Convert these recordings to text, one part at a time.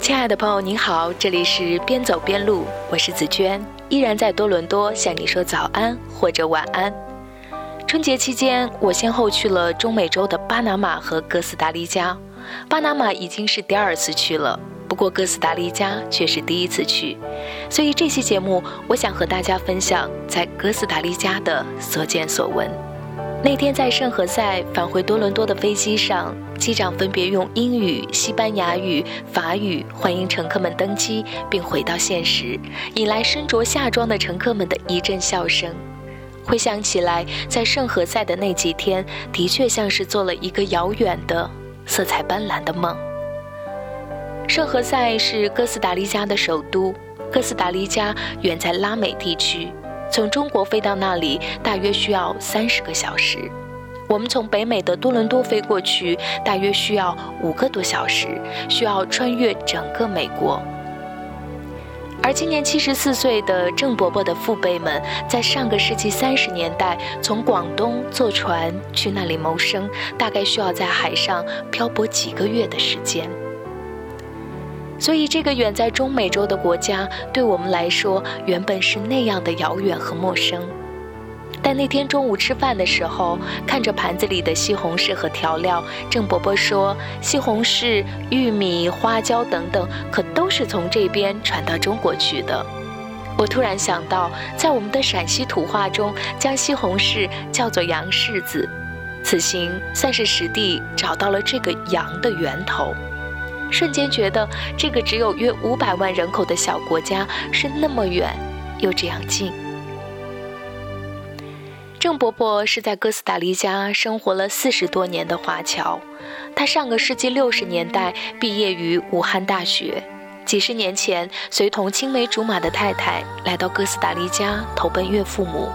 亲爱的朋友，您好，这里是边走边录，我是紫娟，依然在多伦多向你说早安或者晚安。春节期间，我先后去了中美洲的巴拿马和哥斯达黎加。巴拿马已经是第二次去了，不过哥斯达黎加却是第一次去，所以这期节目我想和大家分享在哥斯达黎加的所见所闻。那天在圣何塞返回多伦多的飞机上，机长分别用英语、西班牙语、法语欢迎乘客们登机并回到现实，引来身着夏装的乘客们的一阵笑声。回想起来，在圣何塞的那几天，的确像是做了一个遥远的、色彩斑斓的梦。圣何塞是哥斯达黎加的首都，哥斯达黎加远在拉美地区。从中国飞到那里大约需要三十个小时，我们从北美的多伦多飞过去大约需要五个多小时，需要穿越整个美国。而今年七十四岁的郑伯伯的父辈们，在上个世纪三十年代从广东坐船去那里谋生，大概需要在海上漂泊几个月的时间。所以，这个远在中美洲的国家，对我们来说原本是那样的遥远和陌生。但那天中午吃饭的时候，看着盘子里的西红柿和调料，郑伯伯说：“西红柿、玉米、花椒等等，可都是从这边传到中国去的。”我突然想到，在我们的陕西土话中，将西红柿叫做“洋柿子”，此行算是实地找到了这个“洋”的源头。瞬间觉得，这个只有约五百万人口的小国家是那么远，又这样近。郑伯伯是在哥斯达黎加生活了四十多年的华侨，他上个世纪六十年代毕业于武汉大学，几十年前随同青梅竹马的太太来到哥斯达黎加投奔岳父母。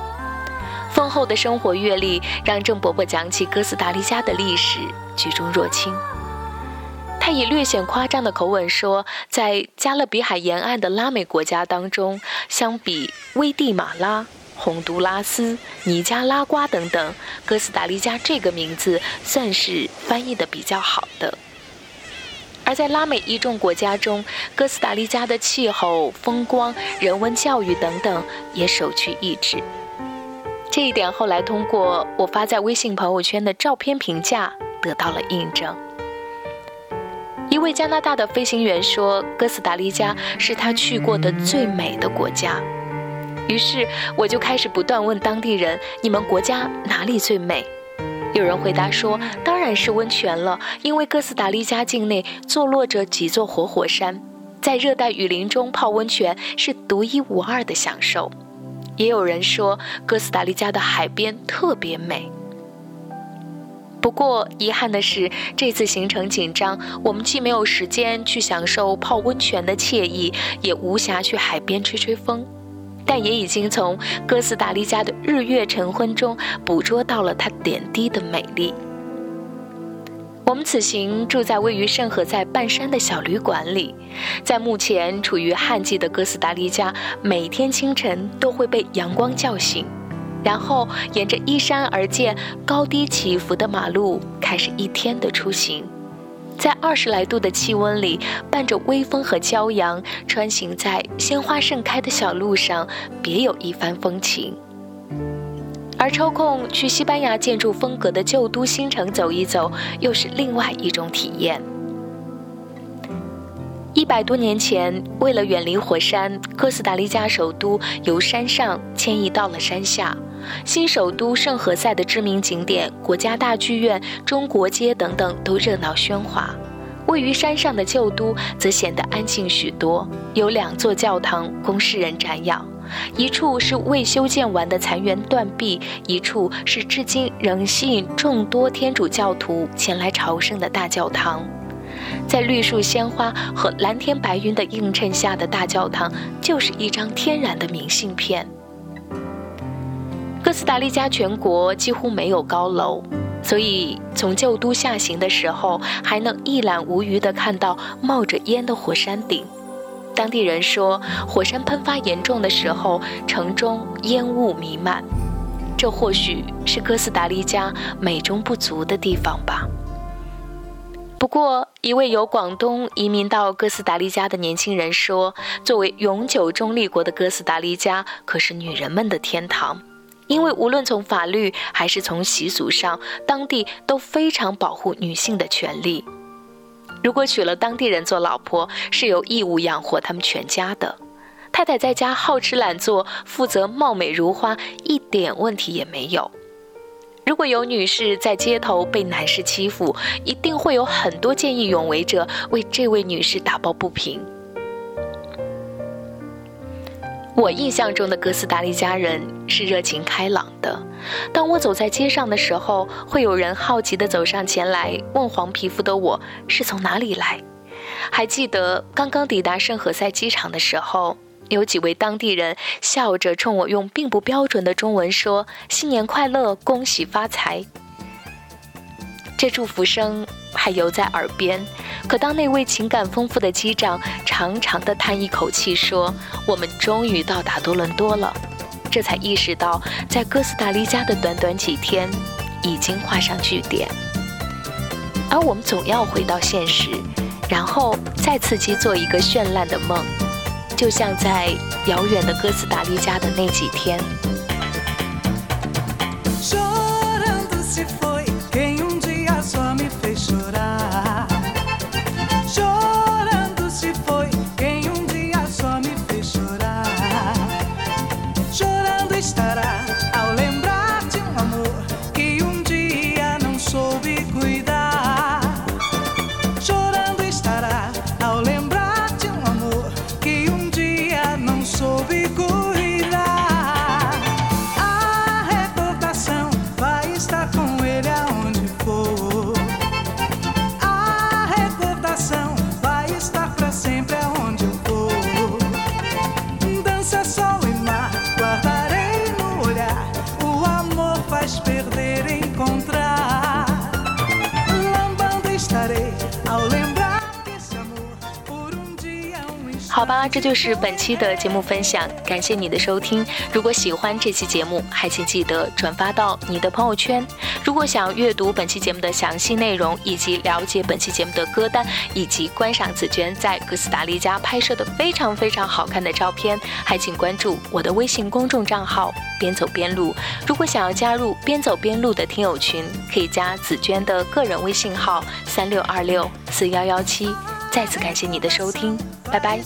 丰厚的生活阅历让郑伯伯讲起哥斯达黎加的历史举重若轻。他以略显夸张的口吻说：“在加勒比海沿岸的拉美国家当中，相比危地马拉、洪都拉斯、尼加拉瓜等等，哥斯达黎加这个名字算是翻译的比较好的。而在拉美一众国家中，哥斯达黎加的气候、风光、人文教育等等也首屈一指。这一点后来通过我发在微信朋友圈的照片评价得到了印证。”一位加拿大的飞行员说：“哥斯达黎加是他去过的最美的国家。”于是我就开始不断问当地人：“你们国家哪里最美？”有人回答说：“当然是温泉了，因为哥斯达黎加境内坐落着几座活火山，在热带雨林中泡温泉是独一无二的享受。”也有人说：“哥斯达黎加的海边特别美。”不过遗憾的是，这次行程紧张，我们既没有时间去享受泡温泉的惬意，也无暇去海边吹吹风，但也已经从哥斯达黎加的日月晨昏中捕捉到了它点滴的美丽。我们此行住在位于圣何塞半山的小旅馆里，在目前处于旱季的哥斯达黎加，每天清晨都会被阳光叫醒。然后沿着依山而建、高低起伏的马路开始一天的出行，在二十来度的气温里，伴着微风和骄阳，穿行在鲜花盛开的小路上，别有一番风情。而抽空去西班牙建筑风格的旧都新城走一走，又是另外一种体验。一百多年前，为了远离火山，哥斯达黎加首都由山上迁移到了山下。新首都圣何塞的知名景点国家大剧院、中国街等等都热闹喧哗。位于山上的旧都则显得安静许多，有两座教堂供世人瞻仰，一处是未修建完的残垣断壁，一处是至今仍吸引众多天主教徒前来朝圣的大教堂。在绿树鲜花和蓝天白云的映衬下的大教堂，就是一张天然的明信片。哥斯达黎加全国几乎没有高楼，所以从旧都下行的时候，还能一览无余地看到冒着烟的火山顶。当地人说，火山喷发严重的时候，城中烟雾弥漫。这或许是哥斯达黎加美中不足的地方吧。不过，一位由广东移民到哥斯达黎加的年轻人说：“作为永久中立国的哥斯达黎加，可是女人们的天堂，因为无论从法律还是从习俗上，当地都非常保护女性的权利。如果娶了当地人做老婆，是有义务养活他们全家的。太太在家好吃懒做，负责貌美如花，一点问题也没有。”如果有女士在街头被男士欺负，一定会有很多见义勇为者为这位女士打抱不平。我印象中的哥斯达黎加人是热情开朗的。当我走在街上的时候，会有人好奇地走上前来问黄皮肤的我是从哪里来。还记得刚刚抵达圣何塞机场的时候。有几位当地人笑着冲我用并不标准的中文说：“新年快乐，恭喜发财。”这祝福声还犹在耳边。可当那位情感丰富的机长长长的叹一口气说：“我们终于到达多伦多了”，这才意识到，在哥斯达黎加的短短几天已经画上句点。而我们总要回到现实，然后再次去做一个绚烂的梦。就像在遥远的哥斯达黎加的那几天。好吧，这就是本期的节目分享，感谢你的收听。如果喜欢这期节目，还请记得转发到你的朋友圈。如果想阅读本期节目的详细内容，以及了解本期节目的歌单，以及观赏紫娟在哥斯达黎加拍摄的非常非常好看的照片，还请关注我的微信公众账号“边走边录”。如果想要加入“边走边录”的听友群，可以加紫娟的个人微信号：三六二六四幺幺七。再次感谢你的收听，拜拜。